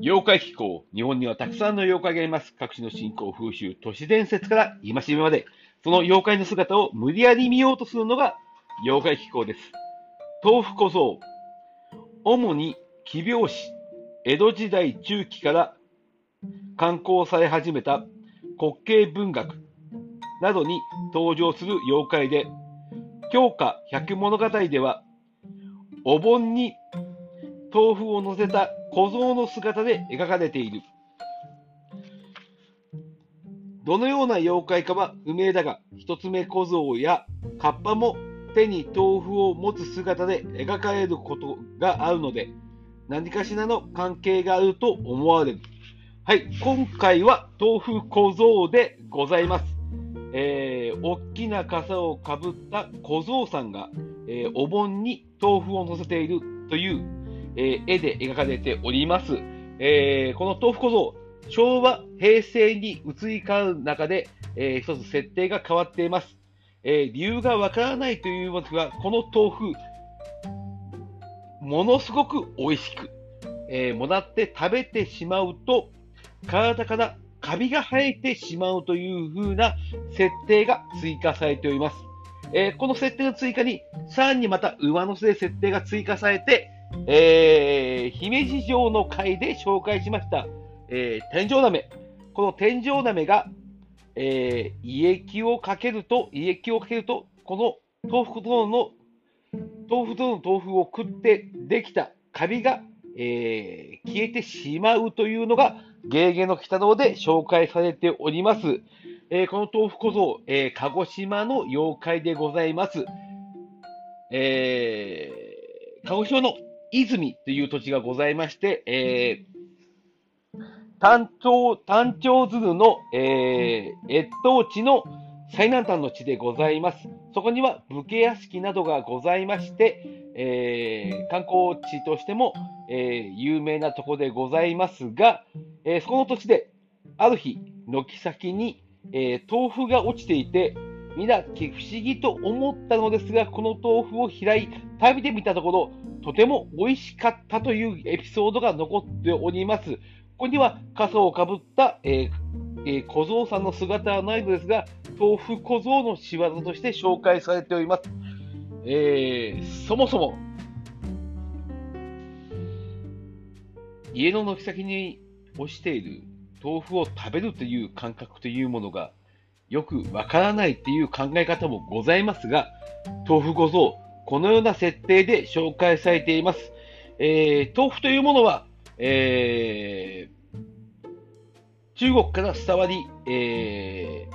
妖怪気候。日本にはたくさんの妖怪がいます。各地の信仰、風習、都市伝説から戒めまで、その妖怪の姿を無理やり見ようとするのが妖怪気候です。豆腐小僧。主に奇拍子、江戸時代中期から刊行され始めた滑稽文学などに登場する妖怪で、教科百物語では、お盆に豆腐を乗せた小僧の姿で描かれている。どのような妖怪かは不明だが、一つ目小僧やカッパも手に豆腐を持つ姿で描かれることがあるので、何かしらの関係があると思われる。はい、今回は豆腐小僧でございます。えー、大きな傘をかぶった小僧さんが、えー、お盆に豆腐を乗せているというえー、絵で描かれております。えー、この豆腐小僧、昭和、平成に移り変わる中で、えー、一つ設定が変わっています。え理由がわからないというのですが、この豆腐、ものすごく美味しく、えもらって食べてしまうと、体からカビが生えてしまうという風な設定が追加されております。えー、この設定の追加に、さらにまた上乗せで設定が追加されて、えー、姫路城の回で紹介しました、えー、天井鍋。この天井鍋が、えー、胃液をかけると、胃液をかけると、この豆腐との、豆腐との豆腐を食ってできたカビが、えー、消えてしまうというのが、ゲーゲの北道で紹介されております。えー、この豆腐小僧、えー、鹿児島の妖怪でございます。えー、鹿児島の泉という土地がございまして、えー、単調、単調鶴の、えー、越冬地の最南端の地でございます。そこには武家屋敷などがございまして、えー、観光地としても、えー、有名なところでございますが、えー、そこの土地で、ある日、軒先に、え豆腐が落ちていて、皆、不思議と思ったのですが、この豆腐を開い、食べてみたところ、とても美味しかったというエピソードが残っております。ここには傘をかぶった、えーえー、小僧さんの姿はないのですが、豆腐小僧の仕業として紹介されております。えー、そもそも、家の軒先に落ちている豆腐を食べるという感覚というものがよくわからないっていう考え方もございますが、豆腐小僧、このような設定で紹介されています。えー、豆腐というものは、えー、中国から伝わり、え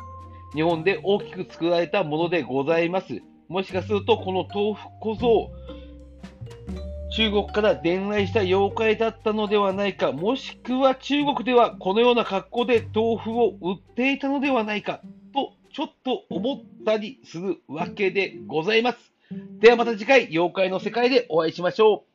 ー、日本で大きく作られたものでございます。もしかすると、この豆腐小僧、中国から伝来した妖怪だったのではないか、もしくは中国ではこのような格好で豆腐を売っていたのではないか、ちょっと思ったりするわけでございます。ではまた次回、妖怪の世界でお会いしましょう。